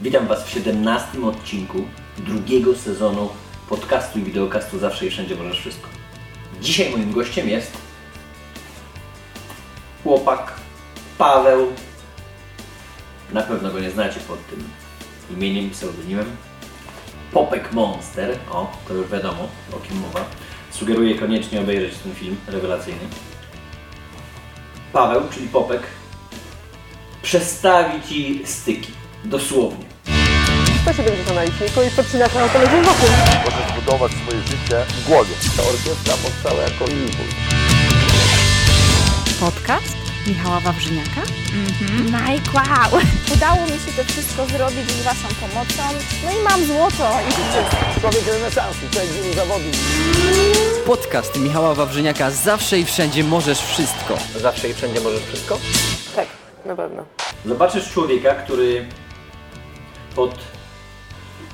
Witam Was w 17 odcinku drugiego sezonu podcastu i wideokastu Zawsze i Wszędzie Możesz Wszystko. Dzisiaj moim gościem jest chłopak Paweł. Na pewno go nie znacie pod tym imieniem, pseudonimem. Popek Monster. O, to już wiadomo, o kim mowa. Sugeruję koniecznie obejrzeć ten film rewelacyjny. Paweł, czyli Popek, przestawi Ci styki. Dosłownie. To się będzie to na liczniku i podcinasz na koledzy wokół. Możesz budować swoje życie w głowie. Ta orkiestra powstała jako impuls. Podcast Michała Wawrzyniaka. Mike, wow! Udało mi się to wszystko zrobić z Waszą pomocą. No i mam złoto i. Człowiek renesansu, człowiek wielu zawodów. Podcast Michała Wawrzyniaka Zawsze i Wszędzie Możesz Wszystko. Zawsze i wszędzie możesz wszystko? Tak, na pewno. Zobaczysz człowieka, który pod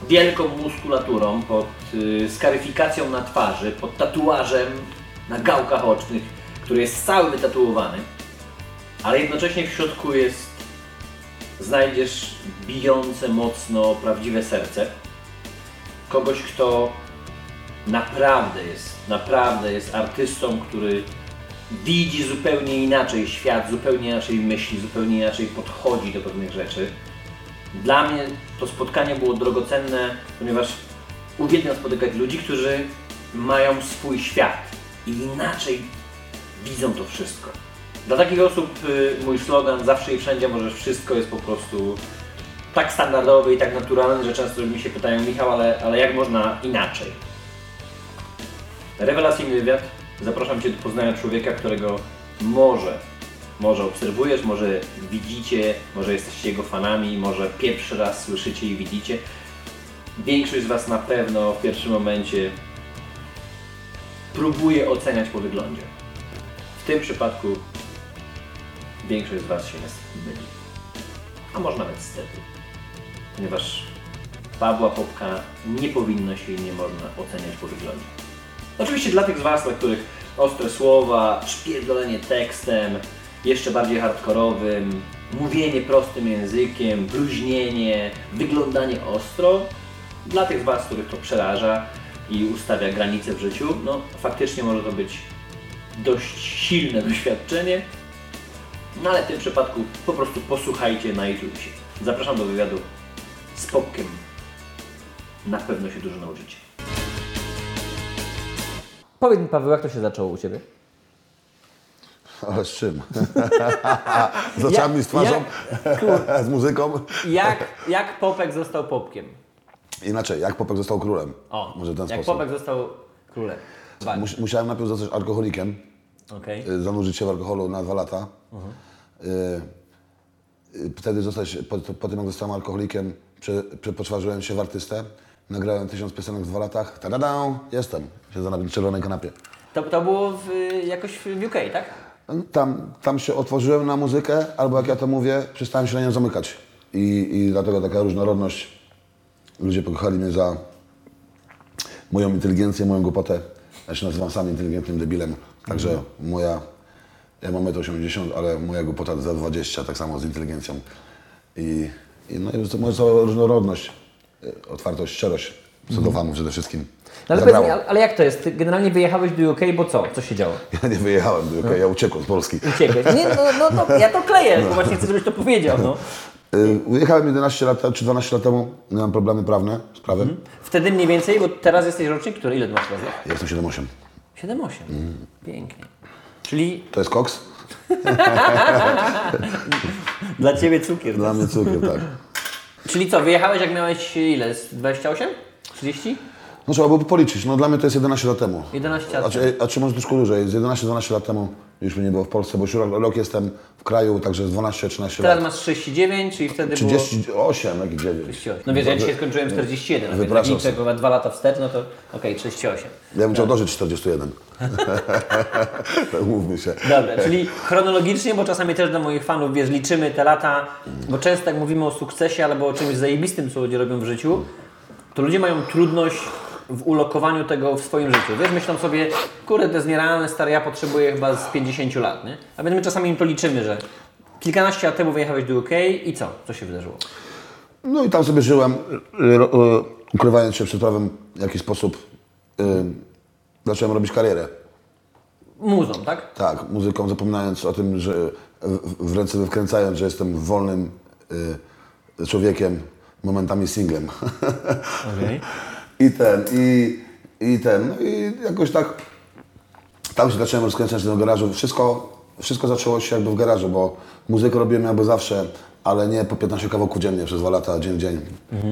wielką muskulaturą, pod y, skaryfikacją na twarzy, pod tatuażem na gałkach ocznych, który jest cały wytatuowany, ale jednocześnie w środku jest, znajdziesz bijące mocno prawdziwe serce. Kogoś, kto naprawdę jest, naprawdę jest artystą, który widzi zupełnie inaczej świat, zupełnie inaczej myśli, zupełnie inaczej podchodzi do pewnych rzeczy. Dla mnie to spotkanie było drogocenne, ponieważ uwielbiam spotykać ludzi, którzy mają swój świat i inaczej widzą to wszystko. Dla takich osób y, mój slogan zawsze i wszędzie możesz wszystko jest po prostu tak standardowy i tak naturalny, że często mi się pytają Michał, ale, ale jak można inaczej? Rewelacyjny wywiad. Zapraszam Cię do poznania człowieka, którego może, może obserwujesz, może widzicie, może jesteście jego fanami, może pierwszy raz słyszycie i widzicie. Większość z Was na pewno w pierwszym momencie próbuje oceniać po wyglądzie. W tym przypadku większość z Was się myli. A może nawet stety. Ponieważ Pawła Popka nie powinno się i nie można oceniać po wyglądzie. Oczywiście dla tych z Was, dla których ostre słowa, szpierdolenie tekstem, jeszcze bardziej hardkorowym, mówienie prostym językiem, bluźnienie, wyglądanie ostro, dla tych z Was, których to przeraża i ustawia granice w życiu, no faktycznie może to być dość silne doświadczenie, no ale w tym przypadku po prostu posłuchajcie na YouTube. Zapraszam do wywiadu z Popkiem. Na pewno się dużo nauczycie. Powiedz mi Paweł, jak to się zaczęło u Ciebie? Ale z czym? z oczami, z twarzą, z muzyką. Jak, jak Popek został Popkiem? Inaczej, jak Popek został królem? O, Może ten jak sposób. Popek został królem. Mus, musiałem najpierw zostać alkoholikiem, Okej. y, zanurzyć się w alkoholu na dwa lata. Y, y, Wtedy zostać, po, po tym jak zostałem alkoholikiem, prze, przepoczwarzyłem się w artystę. Nagrałem tysiąc piosenek w dwa latach. Ta-da-da, jestem. Siedzę na czerwonej kanapie. To, to było w, jakoś w UK, tak? Tam, tam się otworzyłem na muzykę, albo jak ja to mówię, przestałem się na nią zamykać. I, I dlatego taka różnorodność. Ludzie pokochali mnie za moją inteligencję, moją głupotę. Ja się nazywam sam inteligentnym debilem. Także moja, ja mam 1,80 m, ale moja głupota za 20, tak samo z inteligencją. I, i no i to moja cała różnorodność, y, otwartość, szczerość, fanów przede wszystkim. No ale, ale, jak to jest? Ty generalnie wyjechałeś do UK, bo co? Co się działo? Ja nie wyjechałem do UK, ja uciekłem z Polski. Uciekłeś. Nie, no, no, no ja to kleję, bo właśnie chcę, żebyś to powiedział. No. Y, Wyjechałem 11 lat czy 12 lat temu, miałem problemy prawne z prawem. Wtedy mniej więcej, bo teraz jesteś rocznik, który ile masz lat? Ja Jestem 7-8. 7-8. Pięknie. Czyli To jest koks? dla Ciebie cukier. Dla mnie cukier, tak. Czyli co, wyjechałeś jak miałeś ile? z 28? 30? No trzeba byłoby policzyć, no dla mnie to jest 11 lat temu. 11 lat A czy, a czy może troszkę dłużej, z 11-12 lat temu już mnie nie było w Polsce, bo już rok, rok jestem w kraju, także z 12-13 Teraz lat. masz 39, czyli wtedy było... 38, jak i 9. 38. No wiesz, ja dzisiaj skończyłem 41, a więc jak Wypraszam go dwa lata wstecz, no to okej, 38. Ja bym chciał dożyć 41. tak mówmy się. Dobra, czyli chronologicznie, bo czasami też dla moich fanów, wiesz, liczymy te lata, bo często jak mówimy o sukcesie albo o czymś zajebistym, co ludzie robią w życiu, to ludzie mają trudność w ulokowaniu tego w swoim życiu. Wiesz, myślą sobie, kurde, to jest nierealne, stary, ja potrzebuję chyba z 50 lat, nie? A więc my czasami im to liczymy, że kilkanaście lat temu wyjechałeś do UK i co? Co się wydarzyło? No i tam sobie żyłem, y, y, ukrywając się przed prawem w jakiś sposób. Y, zacząłem robić karierę. Muzą, tak? Tak, muzyką, zapominając o tym, że w, w ręce wkręcając, że jestem wolnym y, człowiekiem, momentami singlem. Okej. I ten, i, i ten, no i jakoś tak tam się zacząłem rozkręcać do garażu. Wszystko, wszystko zaczęło się jakby w garażu, bo muzykę robiłem jakby zawsze, ale nie po 15 kawałków dziennie przez dwa lata, dzień w dzień.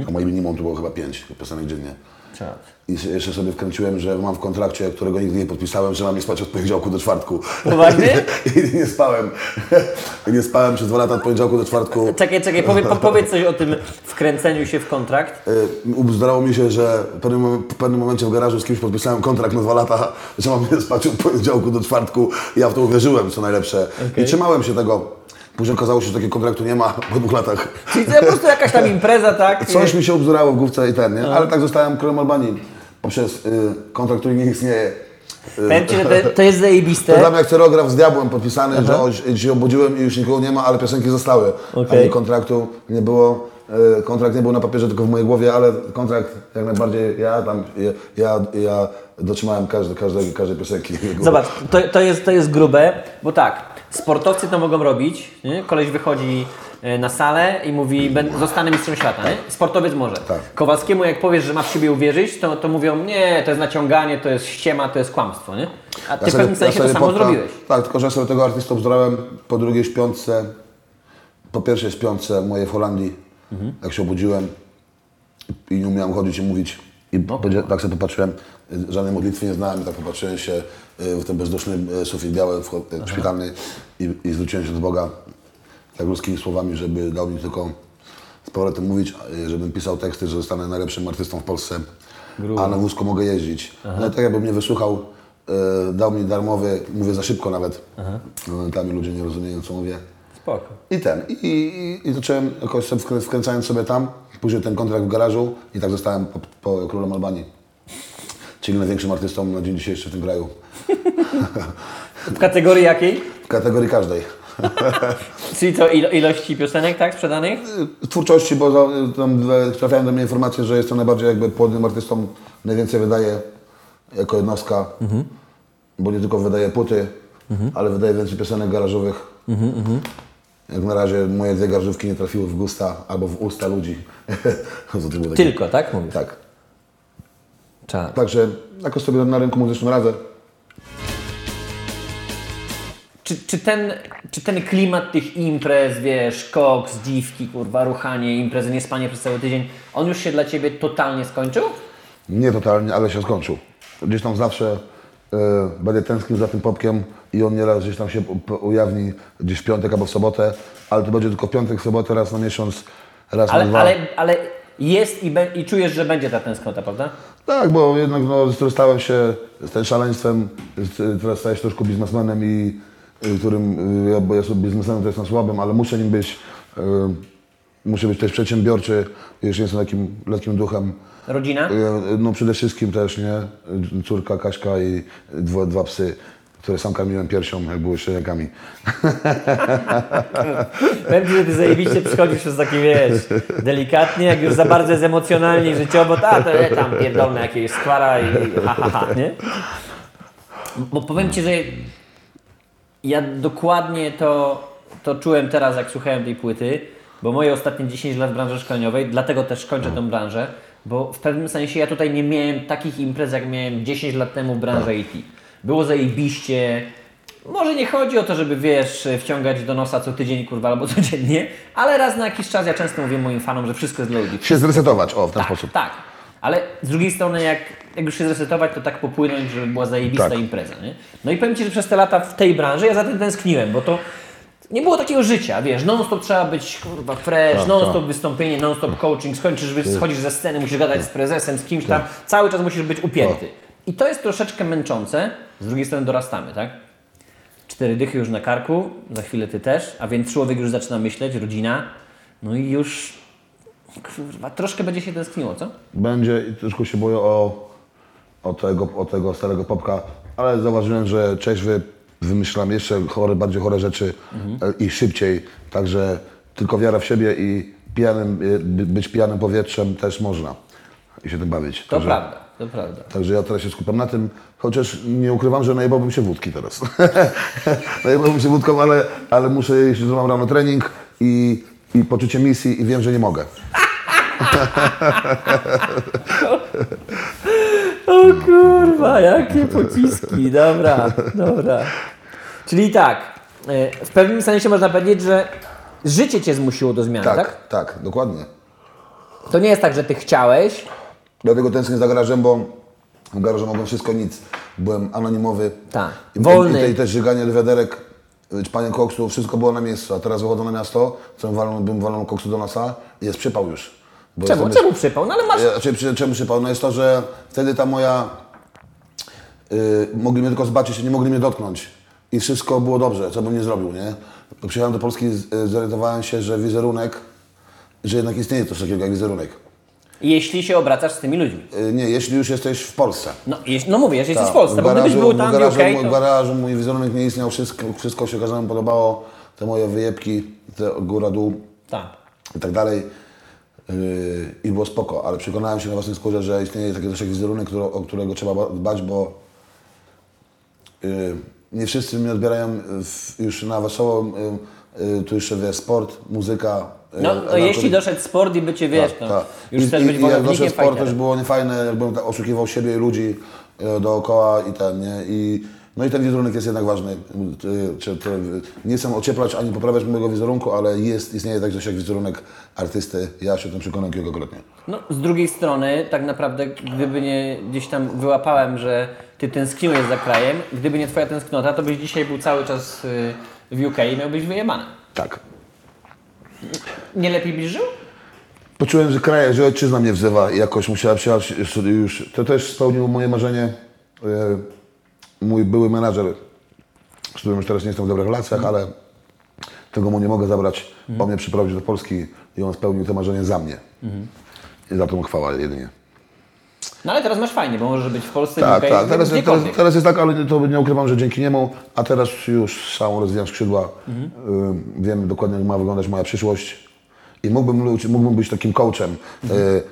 A moim minimum to było chyba 5 piosenek dziennie. Czad. I jeszcze sobie wkręciłem, że mam w kontrakcie, którego nigdy nie podpisałem, że mam nie spać od poniedziałku do czwartku. Poważnie? I nie spałem. I nie spałem przez dwa lata od poniedziałku do czwartku. Czekaj, czekaj, powie, po, powiedz coś o tym wkręceniu się w kontrakt. Y, Ubzdurało mi się, że w pewnym, w pewnym momencie w garażu z kimś podpisałem kontrakt na dwa lata, że mam nie spać od poniedziałku do czwartku. Ja w to uwierzyłem, co najlepsze. I trzymałem się tego. Później okazało się, że takiego kontraktu nie ma po dwóch latach. Czyli to po prostu jakaś tam impreza, tak? Coś mi się ubzdurało w główce i ten, nie? Ale tak zostałem królem Albanii poprzez y, kontrakt, który nie istnieje. Powiem Ci, że to, to jest To zajebiste. dla mnie jak scenograf z diabłem podpisany, że o, się obudziłem i już nikogo nie ma, ale piosenki zostały. Okej. Ani kontraktu nie było. e, Kontrakt nie był na papierze, tylko w mojej głowie, ale kontrakt jak najbardziej ja tam, ja, ja, ja dotrzymałem każde, każdej, każdej piosenki. Zobacz, to, to, jest, to jest grube, bo tak, sportowcy to mogą robić, nie? koleś wychodzi e, na salę i mówi, "Będę- zostanę mistrzem świata, nie? sportowiec może. Tak. Kowalskiemu jak powiesz, że ma w siebie uwierzyć, to, to mówią, nie, to jest naciąganie, to jest ściema, to jest kłamstwo, nie? A ty w pewnym sensie to samo zrobiłeś. Tak, tylko że ja sobie tego artystę obzdurałem po drugiej śpiątce, po pierwszej śpiątce mojej w Holandii, Mhm. jak się obudziłem i nie umiałem chodzić i mówić. I powiedzia- tak sobie popatrzyłem, żadnej modlitwy nie znałem, tak popatrzyłem się w ten bezduszny y, sufit biały, y, szpitalny i, i zwróciłem się do Boga tak ludzkimi słowami, żeby dał mi tylko z powrotem mówić, y, żebym pisał teksty, że zostanę najlepszym artystą w Polsce, a na wózku mogę jeździć. No i tak jakby mnie wysłuchał, y, dał mi darmowy, mówię za szybko nawet, momentami ludzie nie rozumieją co mówię. Spoko. I ten, i, i, i zacząłem jakoś sobie wkrę- wkręcając sobie tam, później ten kontrakt w garażu i tak zostałem po, po królem Albanii. Czyli największym artystą na dzień dzisiejszy w tym kraju. W kategorii jakiej? W kategorii każdej. Czyli co, ilo, ilości piosenek, tak, sprzedanych? W twórczości, bo tam trafiają do mnie informacje, że jestem najbardziej jakby płodnym artystą, najwięcej wydaje jako jednostka, bo nie tylko wydaje płyty, ale wydaje więcej piosenek garażowych. Jak na razie moje dwie garażówki nie trafiły w gusta albo w usta ludzi. To Tylko, tak? Mówisz? Tak. Czad. Także jakoś sobie na rynku muzycznym radzę. Czy, czy, ten, czy ten klimat tych imprez, wiesz, koks, dziwki, kurwa, ruchanie, imprezy, niespanie przez cały tydzień, on już się dla Ciebie totalnie skończył? Nie totalnie, ale się skończył. Gdzieś tam zawsze e, będę tęsknił za tym popkiem i on nieraz gdzieś tam się ujawni gdzieś w piątek albo w sobotę, ale to będzie tylko piątek, sobotę, raz na miesiąc, raz na Ale, dwa. ale, ale jest i, be, i czujesz, że będzie ta tęsknota, prawda? Tak, bo jednak no, stałem się z tym szaleństwem, teraz staję się troszkę biznesmenem i y, którym, y, ja, bo ja sobie biznesmenem to jestem słabym, ale muszę nim być. y, Muszę być też przedsiębiorczy, jeszcze jestem takim lekkim duchem. Rodzina? Y, No przede wszystkim też, nie? Córka Kaśka i dwa, dwa psy, które sam karmiłem piersią, jak były. Powiem Ci, że Ty zajebiście przychodzisz przez takie, wiesz, delikatnie, jak już za bardzo jest emocjonalnie i życiowo, to, a to ja tam pierdolne jakieś skwara i ha, ha, ha, nie? Bo powiem Ci, że ja dokładnie to, to czułem teraz, jak słuchałem tej płyty, bo moje ostatnie 10 lat w branży szkoleniowej, dlatego też kończę tę branżę, bo w pewnym sensie ja tutaj nie miałem takich imprez, jak miałem 10 lat temu w branży IT. Było zajebiście, może nie chodzi o to, żeby wiesz, wciągać do nosa co tydzień, kurwa, albo codziennie, ale raz na jakiś czas ja często mówię moim fanom, że wszystko jest dla ludzi. Się zresetować, o, w ten Tak, sposób. tak. Ale z drugiej strony, jak, jak już się zresetować, to tak popłynąć, żeby była zajebista Tak. impreza. Nie? No i powiem Ci, że przez te lata w tej branży ja za tym tęskniłem, bo to nie było takiego życia, wiesz, non-stop trzeba być kurwa fresh, Tak, non-stop tak. wystąpienie, non-stop coaching, skończysz, schodzisz ze sceny, musisz gadać z prezesem, z kimś tam, cały czas musisz być upięty. I to jest troszeczkę męczące, z drugiej strony dorastamy, tak? Cztery dychy już na karku, za chwilę Ty też, a więc człowiek już zaczyna myśleć, rodzina, no i już, kurwa, troszkę będzie się tęskniło, co? Będzie i troszkę się boję o, o, tego, o tego starego popka, ale zauważyłem, że trzeźwy wymyślam jeszcze chore, bardziej chore rzeczy e, i szybciej, także tylko wiara w siebie i, pijanym, by- być pijanym powietrzem też można i się tym bawić. To Także- prawda, to prawda. Także ja teraz się skupiam na tym, chociaż nie ukrywam, że najebałbym się wódki teraz. najebałbym się wódką, ale, ale muszę, jeśli mam rano trening i, i poczucie misji i wiem, że nie mogę. O kurwa, jakie pociski, dobra, dobra. Czyli tak, e, w pewnym sensie można powiedzieć, że życie cię zmusiło do zmiany, tak? Tak, tak, dokładnie. To nie jest tak, że ty chciałeś, Dlatego tęsknię za garażem, bo w garażu mogłem wszystko nic. Byłem anonimowy. Tak. I, Wolny. I, i też żyganie do wiaderek, czpanie koksu, wszystko było na miejscu. A teraz wychodzę na miasto, co walą, bym walą koksu do nosa i jest przypał już. Bo czemu, jestem czemu przypał? No ale masz... Ja, Znaczy, czemu przypał? No jest to, że wtedy ta moja... y, mogli mnie tylko zobaczyć, nie mogli mnie dotknąć. I wszystko było dobrze, co bym nie zrobił, nie? Przyjechałem do Polski, y, zorientowałem się, że wizerunek, że jednak istnieje coś takiego jak wizerunek. Jeśli się obracasz z tymi ludźmi. Y, nie, jeśli już jesteś w Polsce. No, jeśli, no mówię, że jesteś w Tak, Polsce, bo gdybyś był tam w w garażu, UK, w to... garażu mój wizerunek nie istniał, wszystko, wszystko się każdemu podobało, te moje wyjebki, te góra, dół Tak. i tak dalej. Yy, I było spoko, ale przekonałem się na własnej skórze, że istnieje taki jak wizerunek, którego, o którego trzeba ba- dbać, bo yy, nie wszyscy mnie odbierają w, już na wesoło. Yy, tu jeszcze wie sport, muzyka. No, no narkotyki. jeśli doszedł sport i by cię, wiesz, to Tak. już I, chcesz i, być i jak doszedł sport, też fighterem. było niefajne, jakbym tak oszukiwał siebie i ludzi e, dookoła i ten, nie? I, no i ten wizerunek jest jednak ważny. E, nie chcę ocieplać ani poprawiać mojego wizerunku, ale jest, istnieje tak coś jak wizerunek artysty. Ja się o tym przekonam kilkakrotnie. No, z drugiej strony, tak naprawdę, gdyby nie gdzieś tam wyłapałem, że ty tęskniłeś za krajem, gdyby nie twoja tęsknota, to byś dzisiaj był cały czas y, w UK i miałbyś wyjebane. Tak. Nie lepiej byś żył? Poczułem, że kraj, że ojczyzna mnie wzywa i jakoś musiała przyjechać już. To też spełnił moje marzenie. E, Mój były menadżer, z którym już teraz nie jestem w dobrych relacjach, ale tego mu nie mogę zabrać. On mnie przyprowadził do Polski i on spełnił to marzenie za mnie. I za to mu chwała jedynie. No ale teraz masz fajnie, bo możesz być w Polsce, w Tak, UK, tak. Teraz, teraz, teraz jest tak, ale to nie ukrywam, że dzięki niemu, a teraz już sam rozwijam skrzydła. Y, wiem dokładnie, jak ma wyglądać moja przyszłość. I mógłbym, mógłbym być takim coachem y,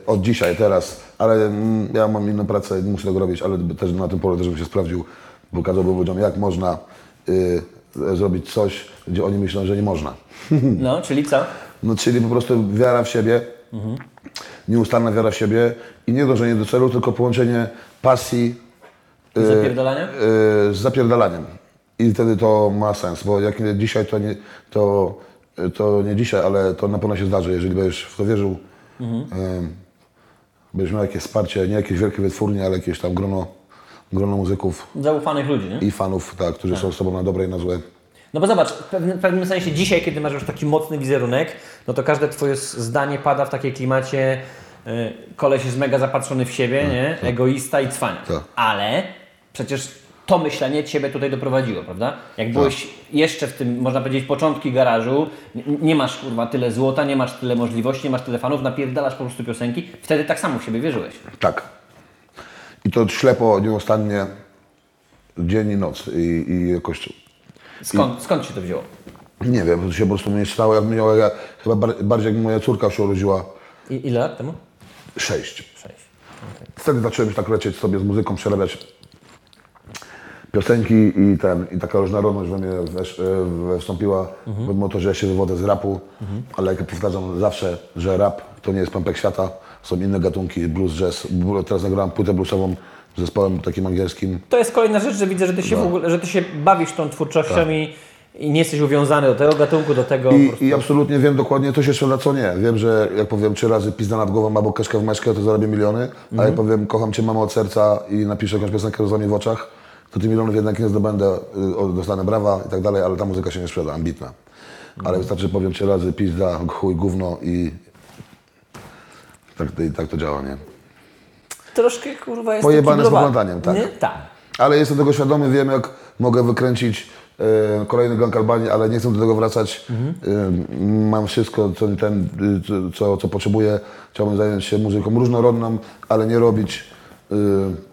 od dzisiaj, teraz, ale mm, ja mam inną pracę, muszę tego robić, ale też na tym polu też bym się sprawdził, pokazałbym ludziom, jak można y, zrobić coś, gdzie oni myślą, że nie można. No, czyli co? No, czyli po prostu wiara w siebie, nieustanna wiara w siebie i nie dążenie do celu, tylko połączenie pasji y, Zapierdolania? y, z zapierdalaniem. I wtedy to ma sens, bo jak nie dzisiaj, to nie, to, to nie dzisiaj, ale to na pewno się zdarzy, jeżeli będziesz w to wierzył. Mhm. y, Będziesz miał jakieś wsparcie, nie jakieś wielkie wytwórnie, ale jakieś tam grono, grono muzyków Zaufanych ludzi, nie? i fanów, tak, którzy są z tobą na dobre i na złe. No bo zobacz, w pewnym, w pewnym sensie dzisiaj, kiedy masz już taki mocny wizerunek, no to każde twoje zdanie pada w takiej klimacie y, koleś jest mega zapatrzony w siebie, nie? Egoista i cwania. Tak. Ale przecież to myślenie Ciebie tutaj doprowadziło, prawda? Jak byłeś jeszcze w tym, można powiedzieć, początki garażu, nie masz kurwa tyle złota, nie masz tyle możliwości, nie masz tyle fanów, napierdalasz po prostu piosenki, wtedy tak samo w siebie wierzyłeś. Tak. I to ślepo, nieustannie, dzień i noc. I, i jakoś Skąd, skąd się to wzięło? Nie wiem, to się po prostu mnie stało, jak ja, chyba bar, bardziej jak moja córka się urodziła, I, ile lat temu? sześć. Sześć. Wtedy zacząłem się tak lecieć sobie z muzyką, przerabiać piosenki i ten, i taka różnorodność we mnie wesz, e, wstąpiła, pomimo to, że ja się wywodzę z rapu, ale jak powtarzam zawsze, że rap to nie jest pępek świata, są inne gatunki, blues, jazz. Bu- Teraz nagrałem płytę bluesową zespołem takim angielskim. To jest kolejna rzecz, że widzę, że ty się, w ogóle, że ty się bawisz tą twórczością i, i nie jesteś uwiązany do tego gatunku, do tego. I. I absolutnie wiem dokładnie, co się strzela, co nie. Wiem, że jak powiem trzy razy pizda nad głową albo kaszkę w meszkę, to zarobię miliony, a jak powiem kocham Cię mamo od serca i napiszę jakąś piosenkę rozłamie w oczach, to tych milionów jednak nie zdobędę, y, dostanę brawa i tak dalej, ale ta muzyka się nie sprzeda, ambitna. Ale wystarczy, że powiem trzy razy pizda, chuj, gówno i tak, i tak to działa, nie? Troszkę kurwa jest Pojebane z poplątaniem, tak. Nie? Tak. Ale jestem tego świadomy, wiem jak mogę wykręcić e, kolejny gang Albanii, ale nie chcę do tego wracać. E, mam wszystko, co, ten, co- co, potrzebuję. Chciałbym zająć się muzyką różnorodną, ale nie robić e,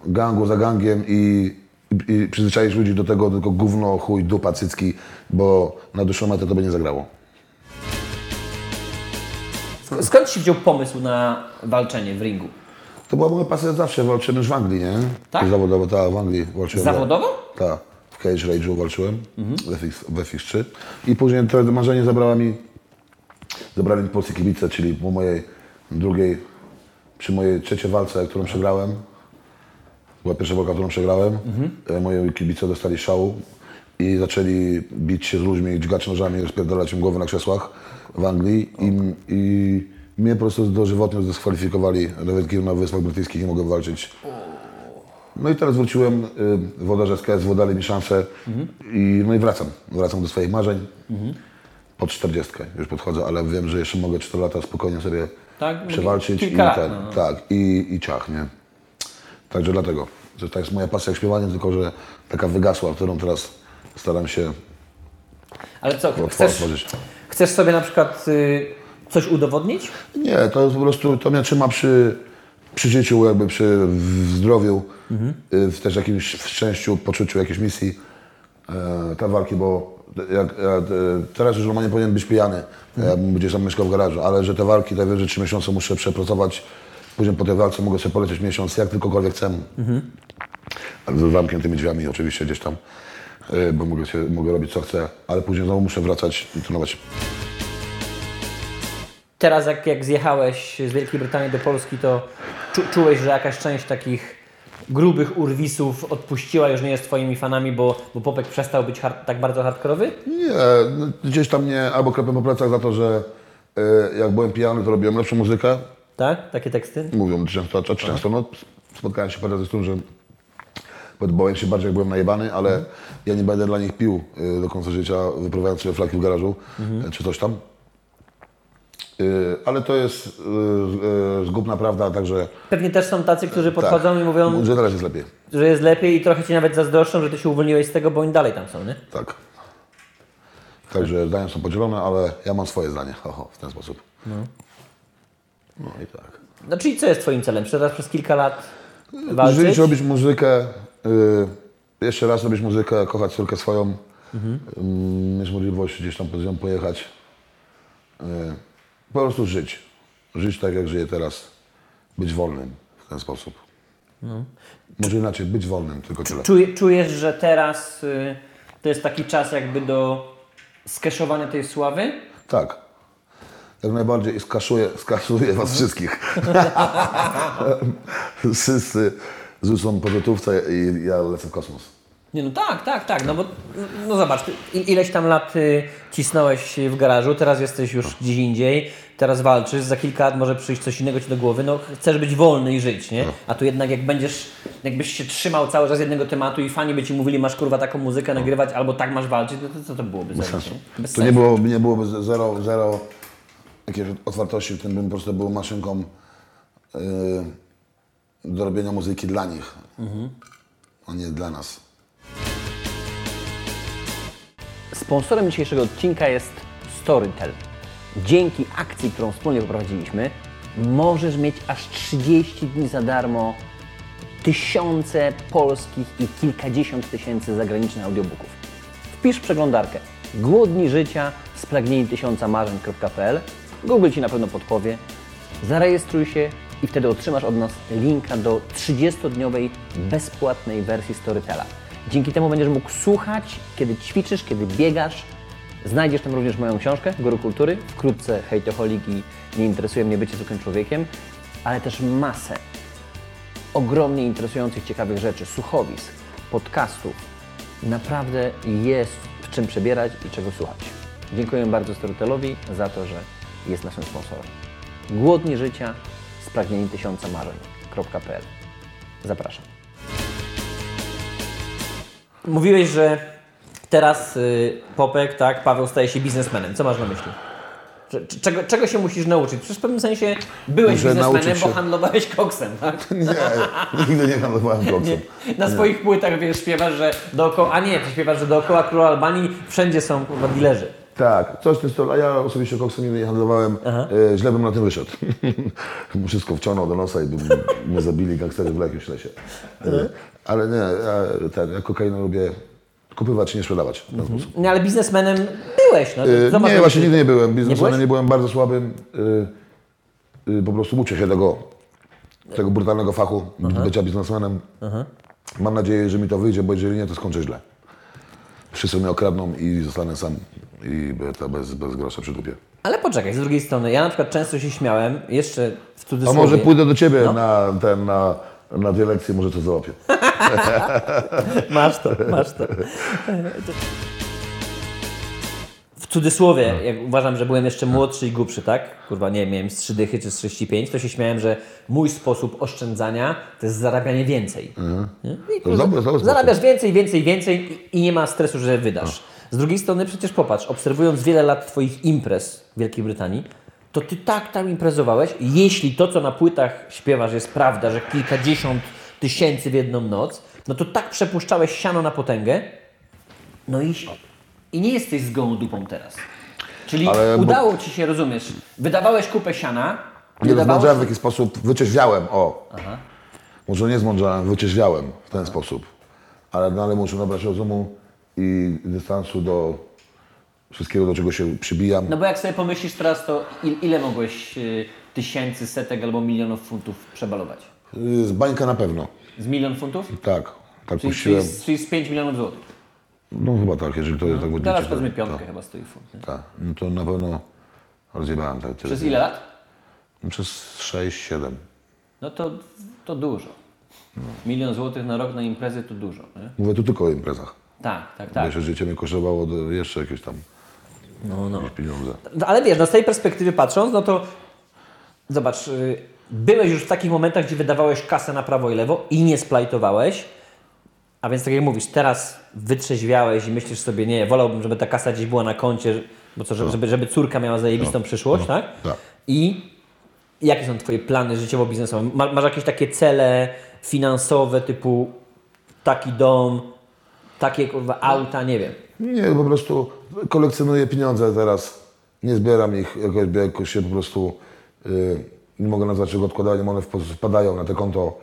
gangu za gangiem i, i, i przyzwyczaić ludzi do tego tylko gówno, chuj, dupa, cycki, bo na dłuższą metę to by nie zagrało. Sk- Skąd się wziął pomysł na walczenie w ringu? To była moja pasja zawsze, walczyłem już w Anglii, nie? Tak? Zawodowo, tak, w Anglii walczyłem. Zawodowo? Tak, w Cage Rage'u walczyłem, w, FX, w FX3. I później to marzenie zabrała mi, zabrali mi polskie kibice, czyli po mojej drugiej, przy mojej trzeciej walce, którą przegrałem, była pierwsza walka, którą przegrałem, e, moi kibice dostali szału i zaczęli bić się z ludźmi, dźgać nożami, rozpierdalać im głowy na krzesłach w Anglii i, i mnie po prostu dożywotnio zdyskwalifikowali, nawet kiedy na Wyspach Brytyjskich nie mogłem walczyć. No i teraz wróciłem, y, włodarze z KSW dali mi szansę i, no i wracam. Wracam do swoich marzeń. Pod 40 już podchodzę, ale wiem, że jeszcze mogę 4 lata spokojnie sobie Tak, przewalczyć i ten, no, no. tak, i, i ciach, nie? Także dlatego, że to jest moja pasja jak śpiewanie, tylko że taka wygasła, którą teraz staram się Ale co, chcesz, otworzyć. chcesz sobie na przykład y, coś udowodnić? Nie, to po prostu, to mnie trzyma przy, przy życiu, jakby przy w zdrowiu, y, w też jakimś w szczęściu, poczuciu jakiejś misji e, te walki, bo jak, jak, e, teraz już normalnie powinien być pijany, ja bym gdzieś tam mieszkał w garażu, ale że te walki, tak wiem, że trzy miesiące muszę przepracować, później po tej walce mogę sobie polecieć miesiąc, jak tylkokolwiek chcę. Ale z zamkniętymi drzwiami oczywiście gdzieś tam, e, bo mogę, się, mogę robić co chcę, ale później znowu muszę wracać i trenować. Teraz jak, jak zjechałeś z Wielkiej Brytanii do Polski, to czu, czułeś, że jakaś część takich grubych urwisów odpuściła, już nie jest twoimi fanami, bo, bo Popek przestał być hard, tak bardzo hardkorowy? Nie, no, gdzieś tam mnie albo klepem po plecach za to, że e, jak byłem pijany, to robiłem lepszą muzykę. Tak? Takie teksty? Mówią często, czy często, no spotkałem się parę razy z tym, że podobałem się bardziej jak byłem najebany, ale ja nie będę dla nich pił e, do końca życia, wyprawiając sobie flaki w garażu, e, czy coś tam. E, ale to jest e, e, zgubna prawda, także Pewnie też są tacy, którzy podchodzą tak, i mówią, że teraz jest lepiej. że jest lepiej i trochę cię nawet zazdroszczą, że ty się uwolniłeś z tego, bo oni dalej tam są, nie? Tak. Także zdania są podzielone, ale ja mam swoje zdanie. Oho, w ten sposób. No i tak. No czyli co jest twoim celem? Teraz przez kilka lat walczyć? Żyć, robić muzykę, y, jeszcze raz robić muzykę, kochać córkę swoją, y, mieć możliwość gdzieś tam z nią pojechać. Y, po prostu żyć. Żyć tak, jak żyję teraz. Być wolnym w ten sposób. Może inaczej, być wolnym, tylko tyle. Czuj, czujesz, że teraz y, to jest taki czas jakby do skeszowania tej sławy? Tak. Jak najbardziej skaszuję, skasuję was wszystkich. Wszyscy rzucą po gotówce i ja lecę w kosmos. Nie no tak, tak, tak, no bo no zobacz, ileś tam lat y, cisnąłeś w garażu, teraz jesteś już gdzieś indziej, teraz walczysz, za kilka lat może przyjść coś innego ci do głowy, no chcesz być wolny i żyć, nie? A tu jednak jak będziesz, jakbyś się trzymał cały czas jednego tematu i fani by ci mówili, masz kurwa taką muzykę nagrywać albo tak masz walczyć, to, to co to byłoby za życie? Bez To nie, sensu. było, nie byłoby ze- zero, zero jakiejś otwartości, w tym bym po prostu był maszynką yy, do robienia muzyki dla nich, a nie dla nas. Sponsorem dzisiejszego odcinka jest Storytel. Dzięki akcji, którą wspólnie poprowadziliśmy, możesz mieć aż 30 dni za darmo tysiące polskich i kilkadziesiąt tysięcy zagranicznych audiobooków. Wpisz przeglądarkę Głodni życia, spragnieni tysiąca marzeń.pl Google Ci na pewno podpowie. Zarejestruj się i wtedy otrzymasz od nas linka do 30-dniowej bezpłatnej wersji Storytela. Dzięki temu będziesz mógł słuchać, kiedy ćwiczysz, kiedy biegasz. Znajdziesz tam również moją książkę Guru Kultury, wkrótce Hejtoholik i Nie interesuje mnie bycie zwykłym człowiekiem, ale też masę ogromnie interesujących, ciekawych rzeczy, słuchowisk, podcastów. Naprawdę jest w czym przebierać i czego słuchać. Dziękuję bardzo Storytelowi za to, że jest naszym sponsorem. Głodni życia, spragnieni tysiąca marzeń.pl Zapraszam. Mówiłeś, że teraz y, Popek, tak, Paweł staje się biznesmenem. Co masz na myśli? Czego, czego się musisz nauczyć? Przecież w pewnym sensie byłeś Muszę biznesmenem, nauczyć bo handlowałeś koksem, tak? Nie, nigdy nie handlowałem koksem. Na swoich płytach wiesz, śpiewasz, że dookoła, a nie, ty śpiewasz, że dookoła króla Albanii wszędzie są kurwa. Tak, coś w tym stylu, a ja osobiście koksem nigdy nie handlowałem, e, źle bym na tym wyszedł. Wszystko wciągnął do nosa i by mnie zabili gangsterzy w jakimś lesie. E, ale nie, ja, tak, ja kokainę lubię kupywać czy nie sprzedawać w ten sposób. Nie, ale biznesmenem byłeś, no. Co masz nie, właśnie nigdy nie byłem. Biznesmenem nie byłem bardzo słabym. y, po prostu uczę się tego, tego brutalnego fachu, bycia biznesmenem. Mam nadzieję, że mi to wyjdzie, bo jeżeli nie, to skończę źle. Wszyscy mnie okradną i zostanę sam i bez, bez grosza przy dupie. Ale poczekaj, z drugiej strony, ja na przykład często się śmiałem, jeszcze w A cudzysłowie. może pójdę do ciebie na, ten, na, na dwie lekcje, może to załapię. Masz to, masz to. W cudzysłowie, jak uważam, że byłem jeszcze młodszy i głupszy, tak? Kurwa, nie wiem, miałem z 3 dychy czy z 35, to się śmiałem, że mój sposób oszczędzania to jest zarabianie więcej. I Mhm. To jest dobry- dobry zarabiasz więcej, więcej, więcej i, i nie ma stresu, że wydasz. Z drugiej strony przecież popatrz, obserwując wiele lat Twoich imprez w Wielkiej Brytanii, to Ty tak tam imprezowałeś, jeśli to, co na płytach śpiewasz jest prawda, że kilkadziesiąt tysięcy w jedną noc, no to tak przepuszczałeś siano na potęgę, no i, i nie jesteś z gołą dupą teraz. Czyli Ale bo- udało Ci się, rozumiesz, wydawałeś kupę siana, Nie wydawałeś- zmądrzałem w jakiś sposób, wyczeźwiałem, o. Może nie zmądrzałem, wyczeźwiałem w ten sposób. Ale dalej muszę nabrać rozumu i dystansu do wszystkiego, do czego się przybijam. No bo jak sobie pomyślisz teraz, to il, ile mogłeś y, tysięcy, setek albo milionów funtów przebalować? Y, Z bańka na pewno, Z milion funtów? tak. Tak Czyli, czyli, puściłem. z- czyli z 5 milionów złotych. No chyba tak, jeżeli to jest tak Teraz liczyć, powiedzmy to- piątkę tak, chyba stoi funt. nie? Tak, no to na pewno rozjebałem tak tyle. Przez ile lat? Przez 6-7. No to, to dużo. Milion złotych na rok na imprezy to dużo. Nie? Mówię tu tylko o imprezach. Tak, tak, Tak. Jeszcze życie mnie kosztowało jeszcze jakieś tam No, no. pieniądze. No, ale wiesz, no z tej perspektywy patrząc, no to zobacz, y, byłeś już w takich momentach, gdzie wydawałeś kasę na prawo i lewo i nie splajtowałeś, a więc tak jak mówisz, teraz wytrzeźwiałeś i myślisz sobie, nie, wolałbym, żeby ta kasa gdzieś była na koncie, bo co, żeby, żeby, żeby córka miała zajebistą przyszłość, tak? tak. I jakie są Twoje plany życiowo-biznesowe? Ma, masz jakieś takie cele finansowe typu taki dom, takie kurwa auta, nie wiem. Nie, po prostu kolekcjonuję pieniądze teraz. Nie zbieram ich jakoś, bo jakoś się po prostu y, nie mogę nazwać czego odkładaniem, one wpadają na te konto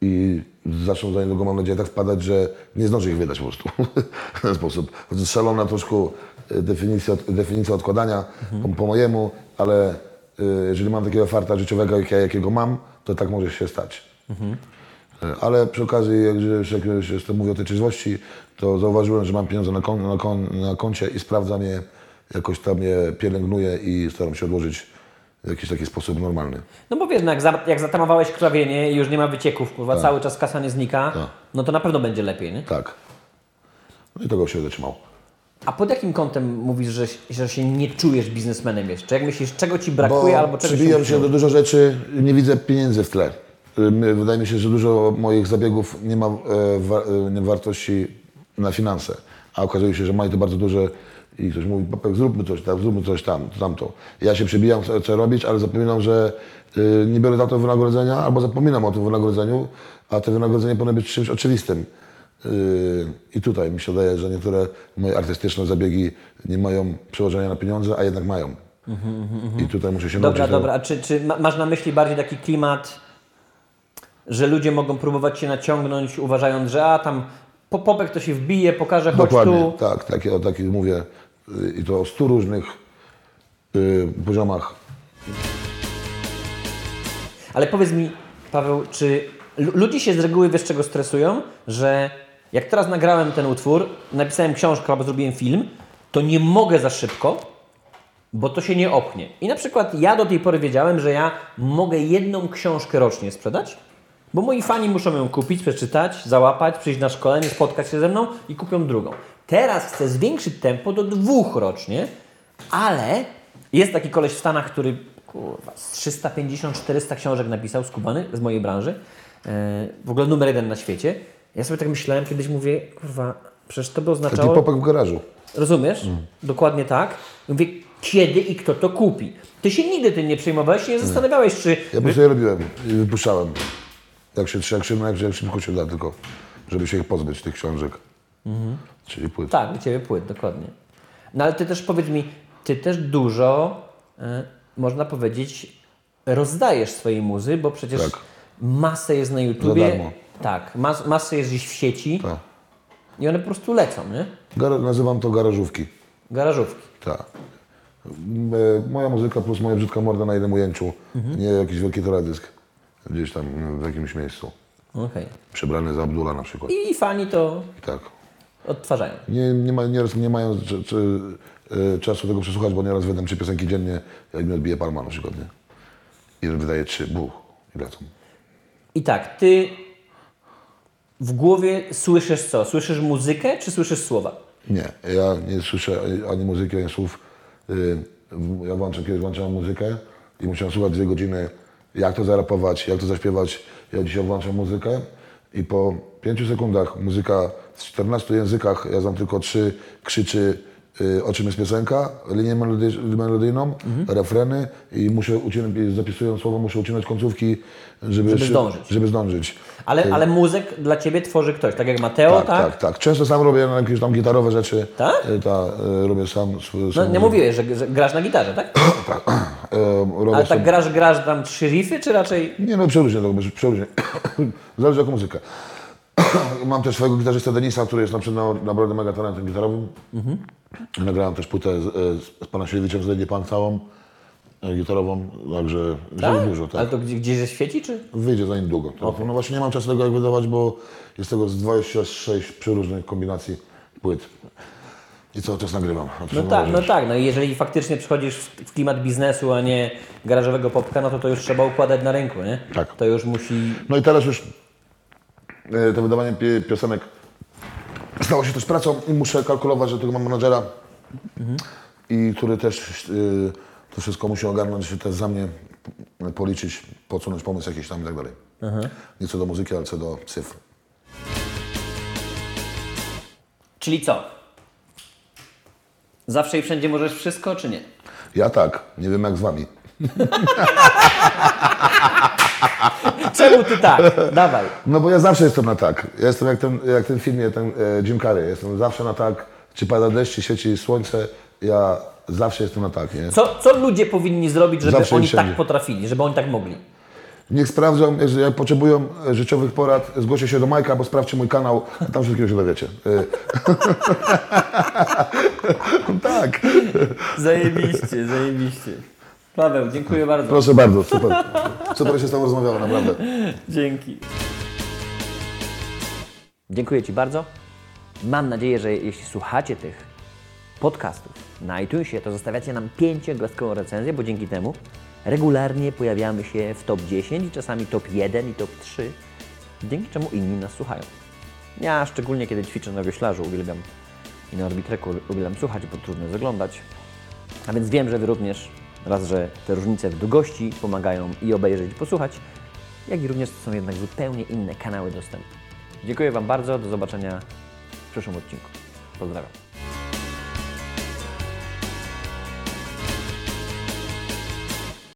i zaczną za niedługo, mam nadzieję, tak wpadać, że nie zdążę ich wydać po prostu w ten sposób. Szalona troszkę y, definicja, definicja odkładania po, po mojemu, ale y, jeżeli mam takiego farta życiowego, jak ja, jakiego mam, to tak może się stać. Ale przy okazji, jak już jak już mówię o tej trzeźwości, to zauważyłem, że mam pieniądze na, kon, na, kon, na koncie i sprawdzam je, jakoś tam je pielęgnuję i staram się odłożyć w jakiś taki sposób normalny. No bo wiesz, no jak, za, jak zatamowałeś krwawienie i już nie ma wycieków, kurwa, cały czas kasa nie znika, Tak. no to na pewno będzie lepiej, nie? Tak. No i tego się zatrzymał. A pod jakim kątem mówisz, że, że się nie czujesz biznesmenem jeszcze? Jak myślisz, czego Ci brakuje albo czego przybijam się się do dużo rzeczy, nie widzę pieniędzy w tle. Y, Wydaje mi się, że dużo moich zabiegów nie ma e, e, wartości na finanse, a okazuje się, że ma i to bardzo duże i ktoś mówi, Papek, zróbmy coś tam, zróbmy coś tam, tamto. Ja się przebijam, co, co robić, ale zapominam, że y, nie biorę za to wynagrodzenia, albo zapominam o tym wynagrodzeniu, a to wynagrodzenie powinno być czymś oczywistym. Y, I tutaj mi się wydaje, że niektóre moje artystyczne zabiegi nie mają przełożenia na pieniądze, a jednak mają. I tutaj muszę się Dobra, nauczyć. dobra. A czy, czy ma- masz na myśli bardziej taki klimat, że ludzie mogą próbować się naciągnąć, uważając, że a tam po popek to się wbije, pokaże, chodź Dokładnie, tu. tak, takie, o takich mówię y, i to o stu różnych y, poziomach. Ale powiedz mi, Paweł, czy lu- ludzie się z reguły wiesz czego stresują? Że jak teraz nagrałem ten utwór, napisałem książkę albo zrobiłem film, to nie mogę za szybko, bo to się nie opchnie. I na przykład ja do tej pory wiedziałem, że ja mogę jedną książkę rocznie sprzedać, bo moi fani muszą ją kupić, przeczytać, załapać, przyjść na szkolenie, spotkać się ze mną i kupią drugą. Teraz chcę zwiększyć tempo do dwóch rocznie, ale jest taki koleś w Stanach, który kurwa, z 350-400 książek napisał, skubany z mojej branży, e, w ogóle numer jeden na świecie. Ja sobie tak myślałem, kiedyś mówię, kurwa, przecież to by Taki oznaczało... popek w garażu. Rozumiesz? Dokładnie tak. I Mówię, kiedy i kto to kupi. Ty się nigdy tym nie przejmowałeś, się nie zastanawiałeś, czy... Ja po prostu je robiłem i wypuszczałem. Jak się, jak się, jak, jak szybko się da, tylko żeby się ich pozbyć, tych książek. Czyli płyt. Tak, Ciebie płyt, dokładnie. No ale Ty też powiedz mi, Ty też dużo, e, można powiedzieć, rozdajesz swojej muzy, bo przecież Tak. masę jest na YouTubie. darmo. Tak, mas, masę jest gdzieś w sieci Tak. i one po prostu lecą, nie? Gara- nazywam to garażówki. Garażówki. Tak. E, Moja muzyka plus moja brzydka morda na jednym ujęciu, nie jakiś wielki teledysk gdzieś tam w jakimś miejscu. Okej. Przebrany za Abdula na przykład. I fani to Tak. odtwarzają. Nie, nie, ma, nieraz nie mają czy, czy, e, czasu tego przesłuchać, bo nieraz wydam trzy piosenki dziennie, jak mi odbije palma na przykład, nie? I wydaje trzy, buch, i lecą. I tak, ty w głowie słyszysz co? Słyszysz muzykę, czy słyszysz słowa? Nie, ja nie słyszę ani muzyki, ani słów. Y, w- Ja włączam, kiedyś włączałem muzykę i musiałem słuchać dwie godziny, jak to zarapować, jak to zaśpiewać. Ja dzisiaj włączam muzykę i po pięciu sekundach muzyka w 14 językach, ja znam tylko trzy, krzyczy y, o czym jest piosenka, linię melody, melodyjną, refreny i muszę ucinać, zapisując słowa, muszę ucinać końcówki, żeby, Żeby zdążyć. Żeby zdążyć. Ale, ale muzyk dla ciebie tworzy ktoś, tak jak Mateo, tak? Tak, tak, tak. Często sam robię jakieś tam gitarowe rzeczy. Tak? Y, Ta, y, robię sam. No sam nie mówiłeś, że, że grasz na gitarze, tak? E, robię Ale sobie- tak grasz, grasz tam trzy riffy, czy raczej... Nie no, przeróżnie przeróżnie. Zależy jaką muzykę. Mam też swojego gitarzystę Denisa, który jest na przykład na- naprawdę mega talentem gitarowym. Nagrałem też płytę z, e, z Pana Siewiewiczem z Lady Punk całą e, gitarową, także tak? dużo, tak. Ale to gdzie, gdzieś ze świeci, czy? Wyjdzie za niedługo. No właśnie nie mam czasu tego jak wydawać, bo jest tego z 26 przeróżnych kombinacji płyt. I cały czas nagrywam. No tak, no tak, no i jeżeli faktycznie przychodzisz w, klimat biznesu, a nie garażowego popka, no to to już trzeba układać na rynku, nie? Tak. To już musi... No i teraz już e, to wydawanie pi- piosenek stało się też pracą i muszę kalkulować, że tego mam menadżera, i który też y, to wszystko musi ogarnąć, też za mnie policzyć, podsunąć pomysł jakiś tam i tak dalej. Nie co do muzyki, ale co do cyfr. Czyli co? Zawsze i wszędzie możesz wszystko, czy nie? Ja tak, nie wiem jak z wami. Czemu ty tak? Dawaj. No bo ja zawsze jestem na tak. Ja jestem jak ten, jak ten filmie, ten e, Jim Carrey. Jestem zawsze na tak. Czy pada deszcz, czy świeci słońce, ja zawsze jestem na tak, nie? Co, co ludzie powinni zrobić, żeby Zawsze i oni wszędzie. tak potrafili, żeby oni tak mogli? Niech sprawdzą, jak potrzebują życiowych porad, zgłoście się do Majka, bo sprawdźcie mój kanał, a tam wszystkiego się dowiecie. E, tak, Zajebiście, zajebiście. Paweł, dziękuję bardzo. proszę bardzo, super. Super się z Tobą rozmawiało, naprawdę. Dzięki. Dziękuję Ci bardzo. Mam nadzieję, że jeśli słuchacie tych podcastów na iTunesie, to zostawiacie nam pięciogwiazdkową recenzję, bo dzięki temu regularnie pojawiamy się w top 10 i czasami top 1 i top 3, dzięki czemu inni nas słuchają. Ja szczególnie kiedy ćwiczę na wioślarzu uwielbiam i na orbitreku uwielbiam słuchać, bo trudno jest oglądać. A więc wiem, że Wy również raz, że te różnice w długości pomagają i obejrzeć, i posłuchać, jak i również to są jednak zupełnie inne kanały dostępu. Dziękuję Wam bardzo, do zobaczenia w przyszłym odcinku. Pozdrawiam.